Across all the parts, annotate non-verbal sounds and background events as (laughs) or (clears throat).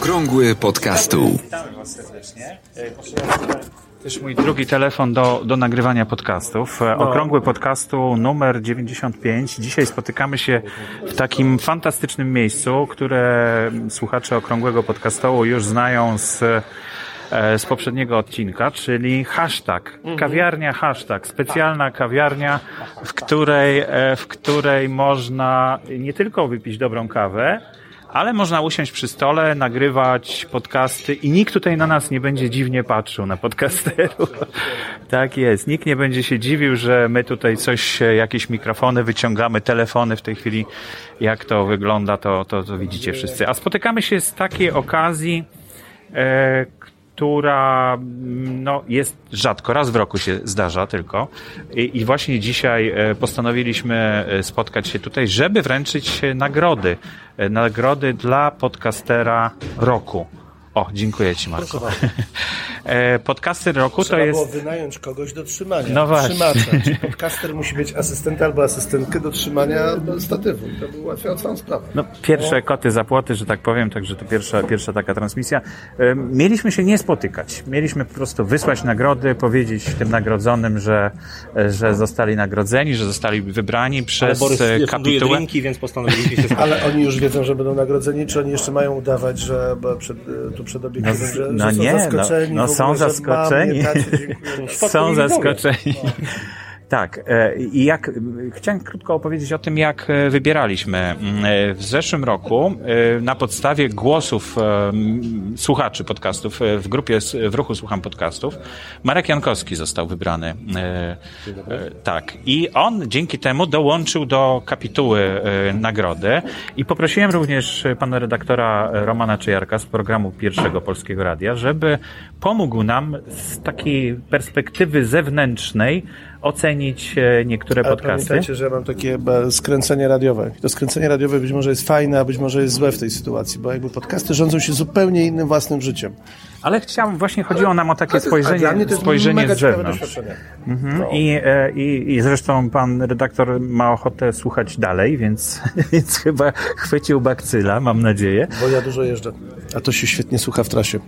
Okrągły podcastu. Witamy Was serdecznie. To jest mój drugi telefon do, do nagrywania podcastów. No. Okrągły podcastu numer 95. Dzisiaj spotykamy się w takim fantastycznym miejscu, które słuchacze Okrągłego podcastu już znają z e, z poprzedniego odcinka, czyli hashtag. Kawiarnia hashtag. Specjalna kawiarnia, w której, e, w której można nie tylko wypić dobrą kawę, ale można usiąść przy stole, nagrywać podcasty i nikt tutaj na nas nie będzie dziwnie patrzył, na podcasterów. (laughs) tak jest. Nikt nie będzie się dziwił, że my tutaj coś, jakieś mikrofony wyciągamy, telefony w tej chwili. Jak to wygląda, to, to, to widzicie wszyscy. A spotykamy się z takiej okazji, e, która mm, no, jest rzadko, raz w roku się zdarza tylko. I, I właśnie dzisiaj e, postanowiliśmy e, spotkać się tutaj, żeby wręczyć nagrody. E, Nagrody dla podcastera roku. O, dziękuję Ci, Marko. (laughs) E, Podcaster roku to Trzeba było jest. wynająć kogoś do trzymania. No właśnie. Trzymacza. Czy (laughs) podcaster musi mieć asystenta albo asystentkę do trzymania statywu. To by ułatwiało całą sprawę. No, pierwsze koty za płoty, że tak powiem, także to pierwsza, pierwsza taka transmisja. E, Mieliśmy się nie spotykać. Mieliśmy po prostu wysłać nagrody, powiedzieć tym nagrodzonym, że, że zostali nagrodzeni, że zostali wybrani przez Borys e, funduje kapitułę. drinki, więc postanowiliśmy się (laughs) spotkać. Ale oni już wiedzą, że będą nagrodzeni, czy oni jeszcze mają udawać, że przed, tu przed obiektywem, No, że, no że są nie, no- zaskoczeni. no ogóle, są że zaskoczeni. Tacie, dziękuję. Są zaskoczeni. Tak, e, i jak chciałem krótko opowiedzieć o tym, jak e, wybieraliśmy. Mm, e, W zeszłym roku na podstawie głosów słuchaczy podcastów w grupie w ruchu Słucham Podcastów Marek Jankowski został wybrany. Tak, i on dzięki temu dołączył do kapituły nagrody i poprosiłem również pana redaktora Romana Czyjarka z programu Pierwszego Polskiego Radia, żeby pomógł nam z takiej perspektywy zewnętrznej ocenić e, niektóre Ale podcasty. pamiętajcie, że ja mam takie skręcenie radiowe. To skręcenie radiowe być może jest fajne, a być może jest złe w tej sytuacji, bo jakby podcasty rządzą się zupełnie innym własnym życiem. Ale chciałem, właśnie chodziło nam o takie spojrzenie, spojrzenie z zewnątrz. Mhm. I, e, i, I zresztą pan redaktor ma ochotę słuchać dalej, więc, (laughs) więc chyba chwycił bakcyla, mam nadzieję. Bo ja dużo jeżdżę. A to się świetnie słucha w trasie.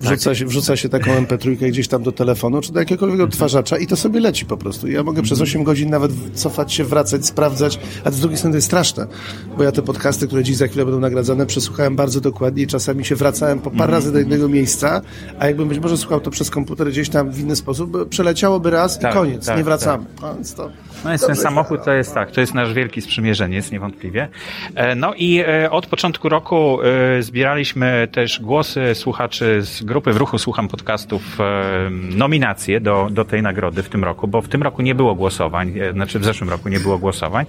Tak. Wrzuca się, wrzuca się taką MP3 gdzieś tam do telefonu, czy do jakiegokolwiek odtwarzacza i to sobie leci po prostu. I Ja mogę przez 8 godzin nawet cofać się, wracać, sprawdzać, a z drugiej strony to jest straszne, bo ja te podcasty, które dziś za chwilę będą nagradzane, przesłuchałem bardzo dokładnie i czasami się wracałem po parę razy do jednego miejsca, a jakbym być może słuchał to przez komputer gdzieś tam w inny sposób, przeleciałoby raz Tak, i koniec, tak, nie wracamy. No, więc to, No jest ten samochód, to jest tak, to jest nasz wielki sprzymierzeniec, niewątpliwie. E, No i e, od początku roku e, zbieraliśmy też głosy słuchaczy z grupy w ruchu Słucham Podcastów, e, nominacje do, do tej nagrody w tym roku, bo w tym roku nie było głosowań, e, znaczy w zeszłym roku nie było głosowań,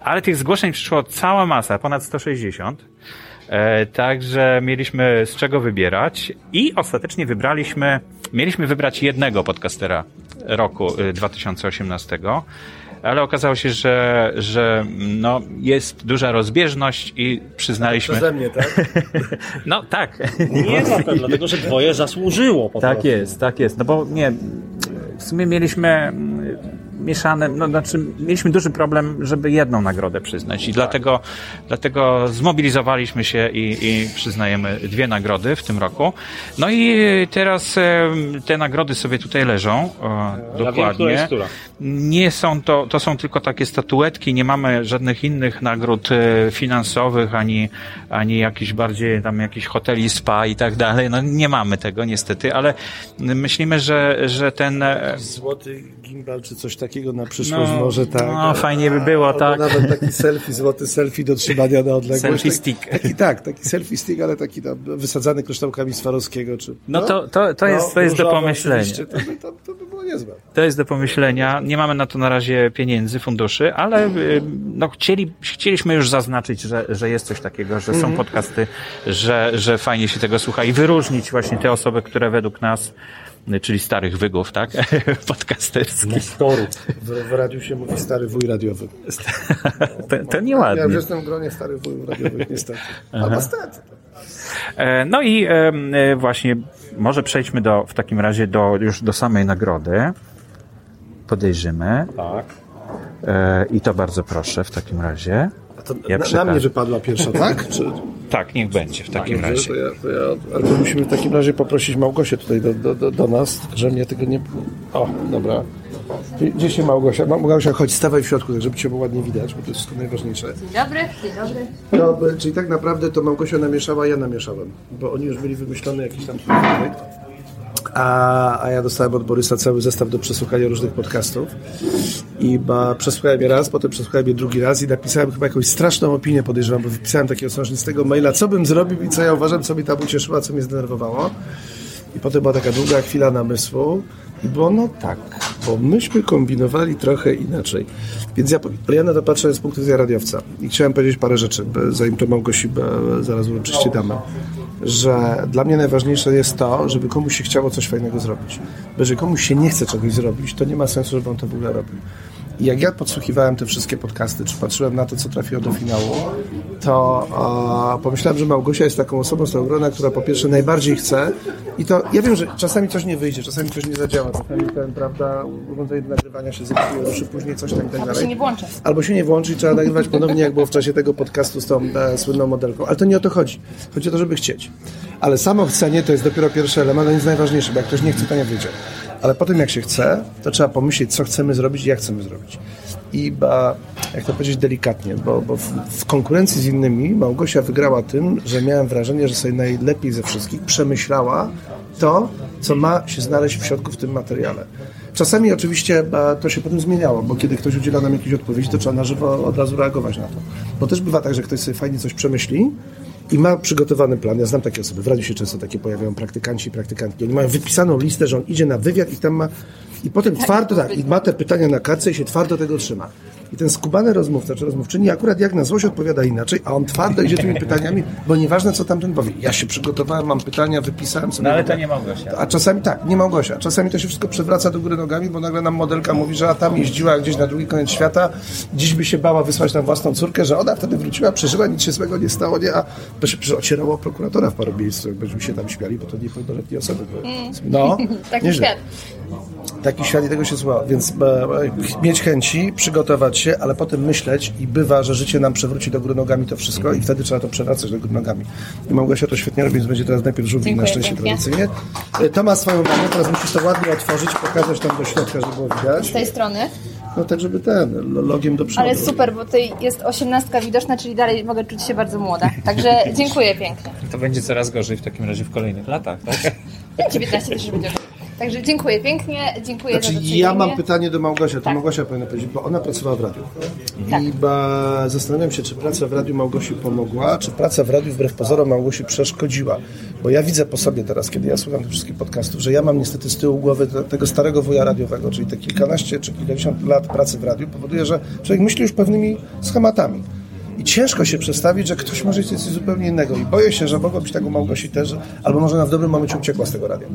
ale tych zgłoszeń przyszło cała masa, ponad 160. E, Także mieliśmy z czego wybierać i ostatecznie wybraliśmy, mieliśmy wybrać jednego podcastera roku y, 2018, ale okazało się, że, że no, jest duża rozbieżność i przyznaliśmy. Przeze mnie, tak? (laughs) No tak. Nie dlatego, dlatego, że dwoje zasłużyło po Tak prostu. jest, tak jest. No bo nie, w sumie mieliśmy mm, mieszane, no znaczy mieliśmy duży problem, żeby jedną nagrodę przyznać i dlatego, dlatego zmobilizowaliśmy się i, i przyznajemy dwie nagrody w tym roku. No i teraz te nagrody sobie tutaj leżą, Ja która dokładnie. która. Nie są to, to są tylko takie statuetki, nie mamy żadnych innych nagród e, finansowych, ani, ani jakichś bardziej tam jakichś hoteli spa i tak dalej. No nie mamy tego niestety, ale myślimy, że, że ten e, Złoty gimbal czy coś takiego na przyszłość No, może tak. no, fajnie by było, Albo tak. Nawet taki selfie, złoty selfie do trzymania na odległość. Selfie Tak- stick. Taki, tak, taki selfie stick, ale taki tam wysadzany kryształkami Swarowskiego. Czy, No to- to- to jest- to jest do pomyślenia. To, by- to, to by było niezłe. To jest do pomyślenia. Nie mamy na to na razie pieniędzy, funduszy, ale y, no, chcieli, chcieliśmy już zaznaczyć, że, że jest coś takiego, że są podcasty, że, że fajnie się tego słucha i wyróżnić właśnie te osoby, które według nas, czyli starych wygów, tak? (laughs) Podcasterskich. Nestorów. W, w radiu się mówi stary wuj radiowy. (laughs) To, to Ja nieładnie. już jestem w gronie starych wujów radiowych, niestety. Albo stety. E, No i e, właśnie może przejdźmy do, w takim razie do, już do samej nagrody. Podejrzymy. Tak. E, I to bardzo proszę w takim razie. To Ja na, na mnie wypadła pierwsza, tak? (laughs) Czy, Tak, niech będzie w takim Dobrze, razie. To ja, to ja, ale to musimy w takim razie poprosić Małgosię tutaj do, do, do, do nas, że mnie tego nie... O, dobra. Gdzie- się Małgosia? Ma- Małgosia, chodź, stawaj w środku, tak żeby cię było ładnie widać, bo to jest wszystko najważniejsze. Dobry, dzień dobry. No, czyli tak naprawdę to Małgosia namieszała, ja namieszałem, bo oni już byli wymyślony jakiś tam projekt. A, a ja dostałem od Borysa cały zestaw do przesłuchania różnych podcastów. I ba, przesłuchałem je raz, potem przesłuchałem je drugi raz i napisałem chyba jakąś straszną opinię, podejrzewam, bo wypisałem takiego sążnistego maila, co bym zrobił i co ja uważam, co mnie tam ucieszyło, a co mnie zdenerwowało. I potem była taka długa chwila namysłu i było no tak, bo myśmy kombinowali trochę inaczej. Więc ja, ja na to patrzę z punktu widzenia radiowca i chciałem powiedzieć parę rzeczy, zanim to Małgosi zaraz uroczyście damy. Że dla mnie najważniejsze jest to, żeby komuś się chciało coś fajnego zrobić. Bo jeżeli komuś się nie chce czegoś zrobić, to nie ma sensu, żeby on to w ogóle robił. I jak ja podsłuchiwałem te wszystkie podcasty, czy patrzyłem na to, co trafiło do finału, to e, pomyślałem, że Małgosia jest taką osobą z tego grona, która po pierwsze najbardziej chce i to, ja wiem, że czasami coś nie wyjdzie, czasami coś nie zadziała, czasami ten, prawda, urządzenie do nagrywania się zepsuje, ruszy później coś tam i tak Albo dalej. się nie włączy. Albo się nie włączy i trzeba nagrywać ponownie, jak było w czasie tego podcastu z tą e, słynną modelką. Ale to nie o to chodzi. Chodzi o to, żeby chcieć. Ale samo chcenie to jest dopiero pierwszy element, on jest najważniejszy, bo jak ktoś nie chce, to nie wyjdzie. Ale potem jak się chce, to trzeba pomyśleć, co chcemy zrobić i jak chcemy zrobić. I ba, jak to powiedzieć delikatnie, bo, bo w, w konkurencji z innymi Małgosia wygrała tym, że miałem wrażenie, że sobie najlepiej ze wszystkich przemyślała to, co ma się znaleźć w środku w tym materiale. Czasami oczywiście to się potem zmieniało, bo kiedy ktoś udziela nam jakiejś odpowiedzi, to trzeba na żywo od razu reagować na to. Bo też bywa tak, że ktoś sobie fajnie coś przemyśli i ma przygotowany plan. Ja znam takie osoby, w radiu się często takie pojawiają praktykanci i praktykantki. Oni mają wypisaną listę, że on idzie na wywiad i tam ma... I potem twardo tak, i ma te pytania na kartce i się twardo tego trzyma. I ten skubany rozmówca czy rozmówczyni akurat jak na złość odpowiada inaczej, a on twardo idzie tymi pytaniami, bo nieważne co tamten powie. Ja się przygotowałem, mam pytania, wypisałem sobie... No ale to nie Małgosia. A czasami tak, nie Małgosia. Czasami to się wszystko przewraca do góry nogami, bo nagle nam modelka mówi, że a tam jeździła gdzieś na drugi koniec świata, dziś by się bała wysłać tam własną córkę, że ona wtedy wróciła, przeżyła, nic się złego nie stało, nie? A to się ocierało prokuratora w paru miejscach, byśmy się tam śmiali, bo to niepełnoletnie osoby były. No, (laughs) Taki świat. Taki świat i tego się słucha. Więc e, e, mieć chęci, przygotować się, ale potem myśleć i bywa, że życie nam przewróci do góry nogami to wszystko i wtedy trzeba to przewracać do góry nogami. I Małgosia to świetnie robi, więc będzie teraz najpierw żółwik na szczęście pięknie. tradycyjnie. E, To ma swoją wagę, teraz musisz to ładnie otworzyć, pokazać tam do środka, żeby było widać. Z tej strony. No tak, żeby ten, lo- logiem do przodu. Ale super, bo tutaj jest osiemnastka widoczna, czyli dalej mogę czuć się bardzo młoda. Także (laughs) dziękuję pięknie. To będzie coraz gorzej w takim razie w kolejnych latach, tak? (laughs) 19 też już będzie. Także dziękuję pięknie, dziękuję Znaczy, za docenienie. ja mam pytanie do Małgosia, to Tak. Małgosia powinna powiedzieć, bo ona pracowała w radiu. Tak. I ba, zastanawiam się, czy praca w radiu Małgosi pomogła, czy praca w radiu wbrew pozorom Małgosi przeszkodziła. Bo ja widzę po sobie teraz, kiedy ja słucham tych wszystkich podcastów, że ja mam niestety z tyłu głowy te- tego starego wuja radiowego, czyli te kilkanaście czy kilkadziesiąt lat pracy w radiu powoduje, że człowiek myśli już pewnymi schematami. I ciężko się przedstawić, że ktoś może chcieć coś zupełnie innego. I boję się, że mogło być tak u Małgosi też, albo może ona w dobrym momencie uciekła z tego radia.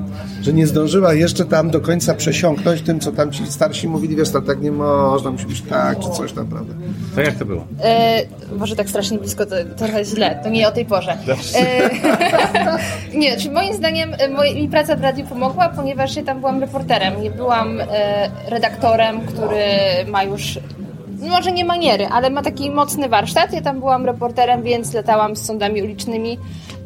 Że nie zdążyła jeszcze tam do końca przesiąknąć tym, co tam ci starsi mówili, wiesz, tam tak nie można, musi być tak, czy coś tam, prawda? To jak to było? E, może tak strasznie blisko, to trochę źle, to nie o tej porze. E, (laughs) nie, czyli moim zdaniem e, moj, mi praca w radiu pomogła, ponieważ ja tam byłam reporterem, nie byłam e, redaktorem, który ma już może nie maniery, ale ma taki mocny warsztat. Ja tam byłam reporterem, więc latałam z sądami ulicznymi,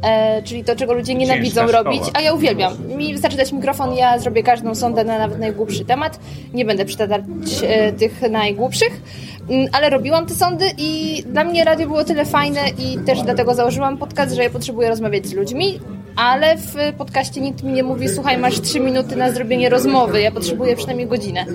e, czyli to, czego ludzie nienawidzą szkoła. robić, a ja uwielbiam. Mi wystarczy dać mikrofon, ja zrobię każdą sondę na nawet najgłupszy temat. Nie będę przytaczać e, tych najgłupszych, Mm, ale robiłam te sądy i dla mnie radio było tyle fajne i też dlatego założyłam podcast, że ja potrzebuję rozmawiać z ludźmi, ale w podcaście nikt mi nie mówi, słuchaj, masz trzy minuty na zrobienie rozmowy, ja potrzebuję przynajmniej godzinę.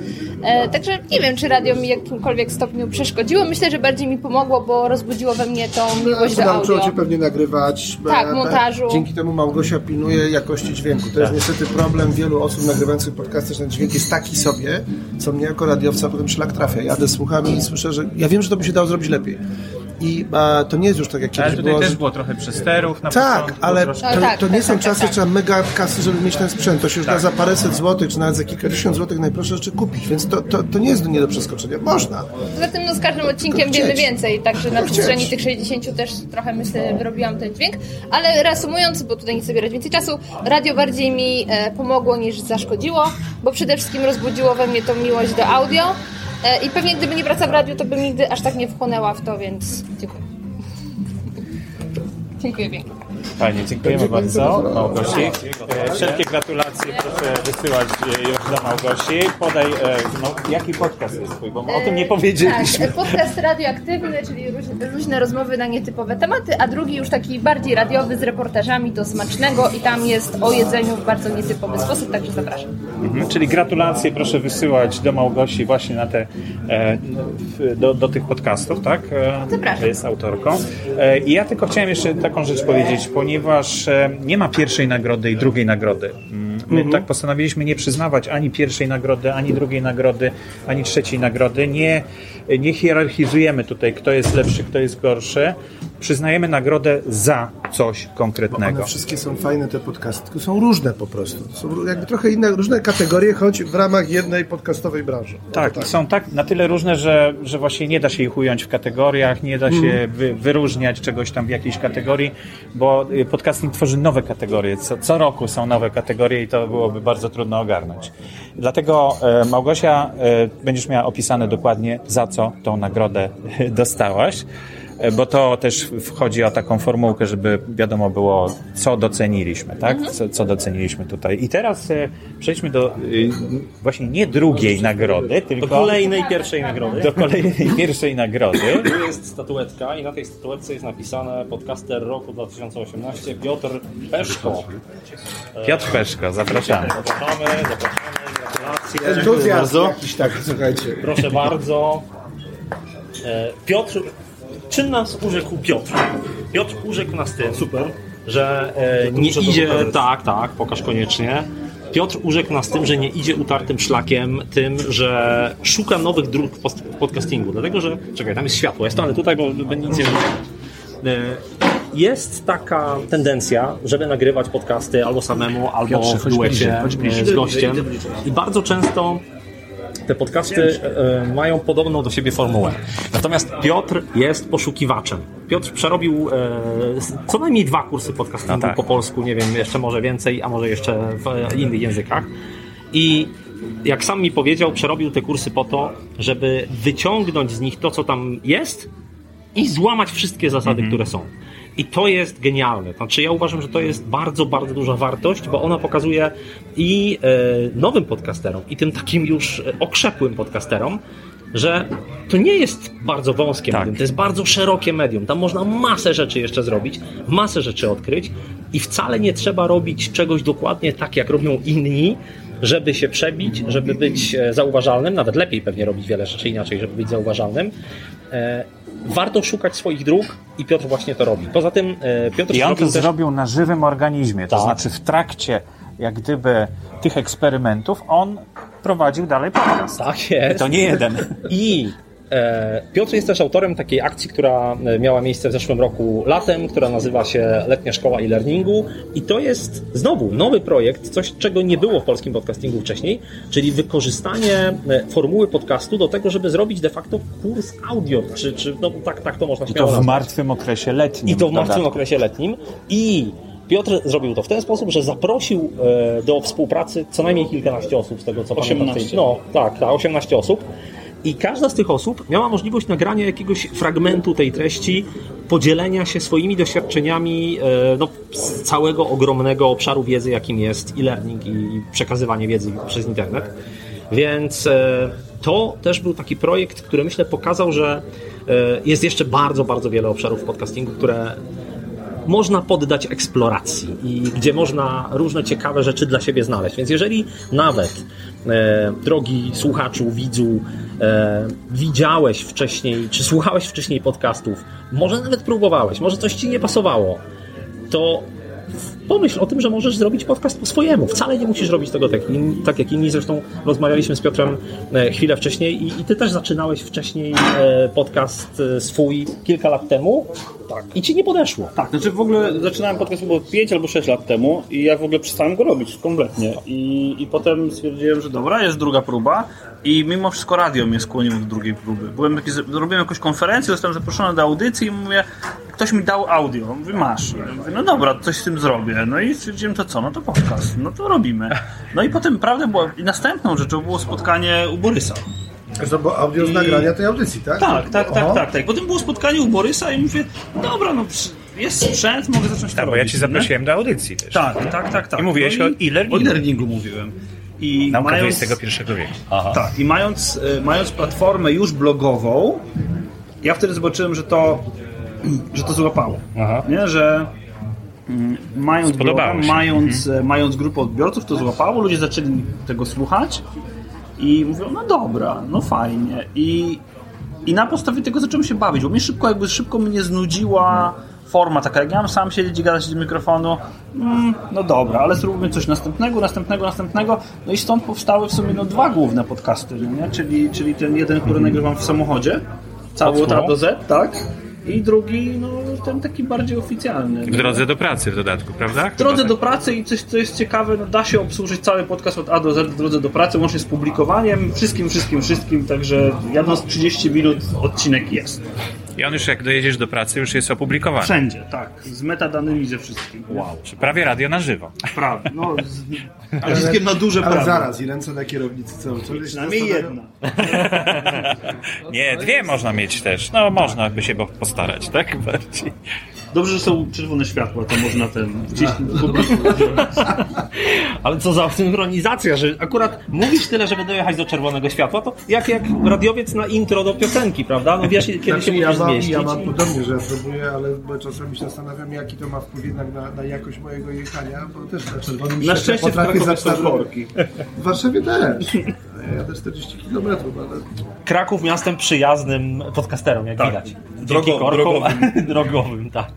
E, także nie wiem, czy radio mi w jakimkolwiek stopniu przeszkodziło. Myślę, że bardziej mi pomogło, bo rozbudziło we mnie tą miłość do Nauczyło audio. cię pewnie nagrywać. Tak, montażu. Dzięki temu Małgosia pilnuje jakości dźwięku. To jest niestety problem wielu osób nagrywających podcasty, że ten dźwięk jest taki sobie, co mnie jako radiowca potem szlak trafia. Jadę, słucham i słyszę, że ja wiem, że to by się dało zrobić lepiej. I e, to nie jest już tak jak Ale kiedyś tutaj było. też było trochę przesterów na Tak, początku, ale troszkę- to, tak, to nie tak, są tak, czasy, trzeba mega kasy, żeby mieć ten sprzęt. To się już da za paręset złotych, czy nawet za kilkadziesiąt złotych najprostsze rzeczy kupić, więc to, to, to nie jest nie do przeskoczenia. Można. Poza tym no, z każdym odcinkiem wiemy więcej, także na przestrzeni tych 60 też trochę myślę wyrobiłam ten dźwięk, ale reasumując, bo tutaj nie chcę zabierać więcej czasu, radio bardziej mi e, pomogło niż zaszkodziło, bo przede wszystkim rozbudziło we mnie tą miłość do audio I pewnie gdyby nie praca w radiu, to bym nigdy aż tak nie wchłonęła w to, więc dziękuję. Dziękuję pięknie. Fajnie, dziękujemy bardzo. Małgosi. E, Wszelkie gratulacje proszę wysyłać e, już do Małgosi. Podaj, e, no, jaki podcast jest twój, bo o tym nie powiedzieliśmy. Tak, podcast radioaktywny, czyli luźne, luźne rozmowy na nietypowe tematy, a drugi już taki bardziej radiowy z reportażami do smacznego i tam jest o jedzeniu w bardzo nietypowy sposób, także zapraszam. Mhm, czyli gratulacje proszę wysyłać do Małgosi właśnie na te, do, do tych podcastów, tak? Zapraszam. Jest autorką. I ja tylko chciałem jeszcze taką rzecz powiedzieć, ponieważ e, nie ma pierwszej nagrody i drugiej nagrody. Mm, My tak postanowiliśmy nie przyznawać ani pierwszej nagrody, ani drugiej nagrody, ani trzeciej nagrody. Nie, nie hierarchizujemy tutaj, kto jest lepszy, kto jest gorszy. Przyznajemy nagrodę za coś konkretnego. One wszystkie są fajne, te podcasty, tylko są różne po prostu. Są jakby trochę inne, różne kategorie, choć w ramach jednej podcastowej branży. Tak, i są tak na tyle różne, że, że właśnie nie da się ich ująć w kategoriach, nie da się wy, wyróżniać czegoś tam w jakiejś kategorii, bo y, podcasting tworzy nowe kategorie. Co, co roku są nowe kategorie i to byłoby bardzo trudno ogarnąć. Dlatego e, Małgosia, e, będziesz miała opisane dokładnie za co tą nagrodę (laughs) dostałaś. E, Bo to też wchodzi o taką formułkę, żeby wiadomo było, co doceniliśmy, tak? Co, co doceniliśmy tutaj. I teraz e, przejdźmy do y, właśnie nie drugiej nagrody, tylko Do kolejnej pierwszej nagrody. do kolejnej pierwszej nagrody. Tu jest statuetka i na tej statuetce jest napisane podcaster roku 2018 Piotr Peszko. Piotr Peszko, zapraszamy. Zapraszamy, zapraszamy, gratulacje. Entuzjazm jakiś tak, słuchajcie. Proszę bardzo. E, Piotr, czym nas urzekł Piotr? Piotr urzekł nas tym, super, że e, nie idzie, tak, tak, pokaż koniecznie. Piotr urzekł nas tym, że nie idzie utartym szlakiem, tym, że szuka nowych dróg w podcastingu. Dlatego, że, czekaj, tam jest światło, ja stanę tutaj, bo będzie nic nie. E, Jest taka tendencja, żeby nagrywać podcasty albo samemu, albo Piotrze, w duecie chodź bliżej. e, z gościem. I bardzo często te podcasty e, mają podobną do siebie formułę. Natomiast Piotr jest poszukiwaczem. Piotr przerobił e, co najmniej dwa kursy podcastingu No tak. po polsku, nie wiem, jeszcze może więcej, a może jeszcze w e, innych językach. I jak sam mi powiedział, przerobił te kursy po to, żeby wyciągnąć z nich to, co tam jest i złamać wszystkie zasady, które są. I to jest genialne. Znaczy, ja uważam, że to jest bardzo, bardzo duża wartość, bo ona pokazuje i e, nowym podcasterom, i tym takim już e, okrzepłym podcasterom, że to nie jest bardzo wąskie Tak. medium, to jest bardzo szerokie medium. Tam można masę rzeczy jeszcze zrobić, masę rzeczy odkryć i wcale nie trzeba robić czegoś dokładnie tak, jak robią inni, żeby się przebić, żeby być e, zauważalnym, nawet lepiej pewnie robić wiele rzeczy inaczej, żeby być zauważalnym. E, warto szukać swoich dróg i Piotr właśnie to robi. Poza tym e, Piotr I on to zrobił też... zrobił na żywym organizmie, to Tak. znaczy w trakcie jak gdyby tych eksperymentów on prowadził dalej podcast. Tak jest. To nie jeden. I Piotr jest też autorem takiej akcji, która e, miała miejsce w zeszłym roku latem, która nazywa się Letnia Szkoła e-Learningu. I to jest znowu nowy projekt, coś czego nie było w polskim podcastingu wcześniej, czyli wykorzystanie e, formuły podcastu do tego, żeby zrobić de facto kurs audio, czy, czy no, tak, tak to można I to w nazwać. martwym okresie letnim. I to w martwym dodatku. okresie letnim. I Piotr zrobił to w ten sposób, że zaprosił e, do współpracy co najmniej kilkanaście osób z tego co 18. pamiętam. No, tak, tak, 18 osób. I każda z tych osób miała możliwość nagrania jakiegoś fragmentu tej treści, podzielenia się swoimi doświadczeniami e, no, z całego ogromnego obszaru wiedzy, jakim jest e-learning i przekazywanie wiedzy przez internet. Więc e, to też był taki projekt, który myślę pokazał, że e, jest jeszcze bardzo, bardzo wiele obszarów w podcastingu, które można poddać eksploracji i gdzie można różne ciekawe rzeczy dla siebie znaleźć. Więc jeżeli nawet, e, drogi słuchaczu, widzu, e, widziałeś wcześniej, czy słuchałeś wcześniej podcastów, może nawet próbowałeś, może coś ci nie pasowało, to pomyśl o tym, że możesz zrobić podcast po swojemu. Wcale nie musisz robić tego tak, in, tak jak inni. Zresztą rozmawialiśmy z Piotrem e, chwilę wcześniej i, i ty też zaczynałeś wcześniej e, podcast e, swój kilka lat temu tak. i ci nie podeszło. Tak, znaczy w ogóle zaczynałem podcast było 5 albo 6 lat temu i ja w ogóle przestałem go robić kompletnie. I, I potem stwierdziłem, że dobra, jest druga próba i mimo wszystko radio mnie skłoniło do drugiej próby. Byłem taki, robiłem jakąś konferencję, zostałem zaproszony do audycji i mówię, ktoś mi dał audio. Mówi, masz. Ja mówię, no dobra, coś z tym zrobię. No i stwierdziłem, to co? No to podcast. No to robimy. No i potem prawda była, i następną rzeczą było spotkanie u Borysa. To bo audio z nagrania tej audycji, tak? Tak, tak, tak, tak, tak. Potem było spotkanie u Borysa i mówię, dobra, no jest sprzęt, mogę zacząć to Tak, bo ja robić, cię nie? zaprosiłem do audycji też. Tak, tak, tak, tak. I mówiłeś No o e-learningu. O e-learningu mówiłem. I Nauka mając, XXI wieku. Tak, i mając, e, mając platformę już blogową, ja wtedy zobaczyłem, że to, (clears throat) że to złapało. Nie, że mm, mając mając, e, mając grupę odbiorców, to złapało, ludzie zaczęli tego słuchać i mówią, no dobra, no fajnie. I, i na podstawie tego zacząłem się bawić, bo mnie szybko, jakby szybko mnie znudziła forma taka, jak ja mam sam siedzieć i gadać do mikrofonu, mm, no dobra, ale zróbmy coś następnego, następnego, następnego, no i stąd powstały w sumie no, dwa główne podcasty, nie? Czyli, czyli ten jeden, który nagrywam w samochodzie, cały od A do Z, tak? I drugi, no ten taki bardziej oficjalny. W drodze do pracy w dodatku, prawda? W drodze do pracy i coś, co jest ciekawe, no da się obsłużyć cały podcast od A do Z w drodze do pracy, łącznie z publikowaniem, wszystkim, wszystkim, wszystkim, także jadąc 30 minut odcinek jest. I on już jak dojedziesz do pracy, już jest opublikowany. Wszędzie, tak, z metadanymi ze wszystkim. Wow. Czy prawie radio na żywo. Prawda, no z (laughs) naciskiem na duże Ale prawo. zaraz, i ręce na kierownicy cały czas. Przynajmniej jedna. (laughs) Nie, dwie można mieć też. No, można by się postarać, tak? Bardziej. Dobrze, że są czerwone światła, to można ten gdzieś Ale co za synchronizacja, że akurat mówisz tyle, żeby dojechać do czerwonego światła, to jak, jak radiowiec na intro do piosenki, prawda? No wiesz, kiedy Znaczy, się ja, mam, zmieścić. ja mam podobnie, że ja próbuję, ale bo czasami się zastanawiam, jaki to ma wpływ jednak na, na jakość mojego jechania, bo też na czerwonym Na szczęście w potrafię zaczynać- korki. W Warszawie też. Ja jadę 40 km, ale Kraków miastem przyjaznym podcasterom, jak widać. Dzięki Drogo- korkom drogowym. (laughs) drogowym, tak.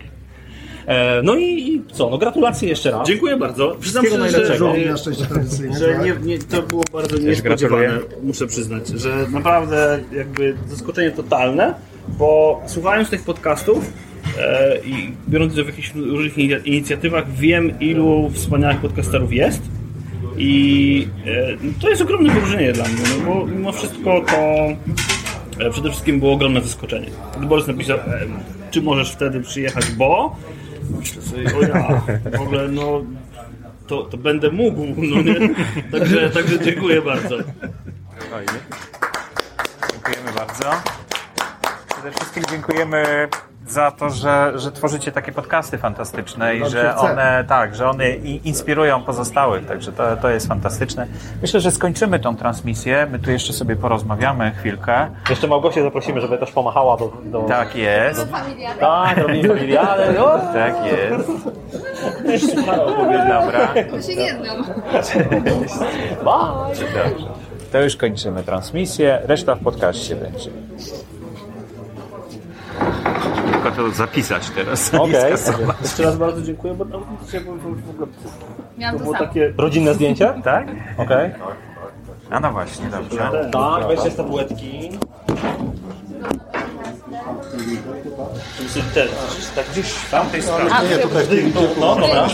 E, no i, i co, no gratulacje jeszcze raz. Dziękuję bardzo. Przyznam Wszystkiego szczerze, że, że tak? nie, nie, to było bardzo niespodziewane, gratuluję. muszę przyznać, że naprawdę jakby zaskoczenie totalne, bo słuchając tych podcastów e, i biorąc udział w jakichś różnych ini- inicjatywach, wiem ilu wspaniałych podcasterów jest i e, to jest ogromne wyróżnienie dla mnie, no bo mimo wszystko to e, przede wszystkim było ogromne zaskoczenie. Gdy Borys napisał, e, czy możesz wtedy przyjechać, bo myślę sobie, o ja, w ogóle no to, to będę mógł, no nie? Także, także dziękuję bardzo. Dziękujemy bardzo. Przede wszystkim dziękujemy za to, że, że tworzycie takie podcasty fantastyczne i że one, tak, że one inspirują pozostałych, także to, to jest fantastyczne. Myślę, że skończymy tą transmisję. My tu jeszcze sobie porozmawiamy chwilkę. Jeszcze Małgosię zaprosimy, żeby też pomachała do... do... Tak jest. Familiarny. Tak, robimy familiarne. No. (laughs) Tak jest. (laughs) Dobra. To się nie znam. Bye. Dobrze. To już kończymy transmisję. Reszta w podcaście będzie. Tylko to zapisać teraz. (laughs) Okej. Jeszcze raz bardzo dziękuję, bo w ogóle Miałam to to samo. takie... Rodzinne zdjęcie? (laughs) Tak? Okej. A no właśnie, dobrze. Tak, weźcie statuetki. Ten, Tak gdzieś w tamtej stronie. A, tutaj. No, dobra.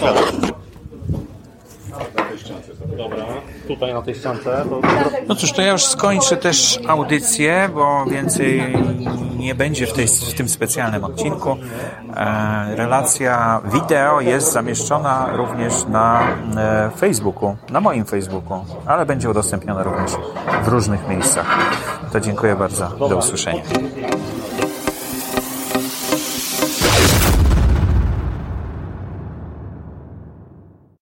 Dobra, tutaj na tej ściance. To... No cóż, to ja już skończę też audycję, bo więcej nie będzie w, tej, w tym specjalnym odcinku. E, relacja wideo jest zamieszczona również na e, Facebooku, na moim Facebooku, ale będzie udostępniona również w różnych miejscach. To dziękuję bardzo. Do usłyszenia.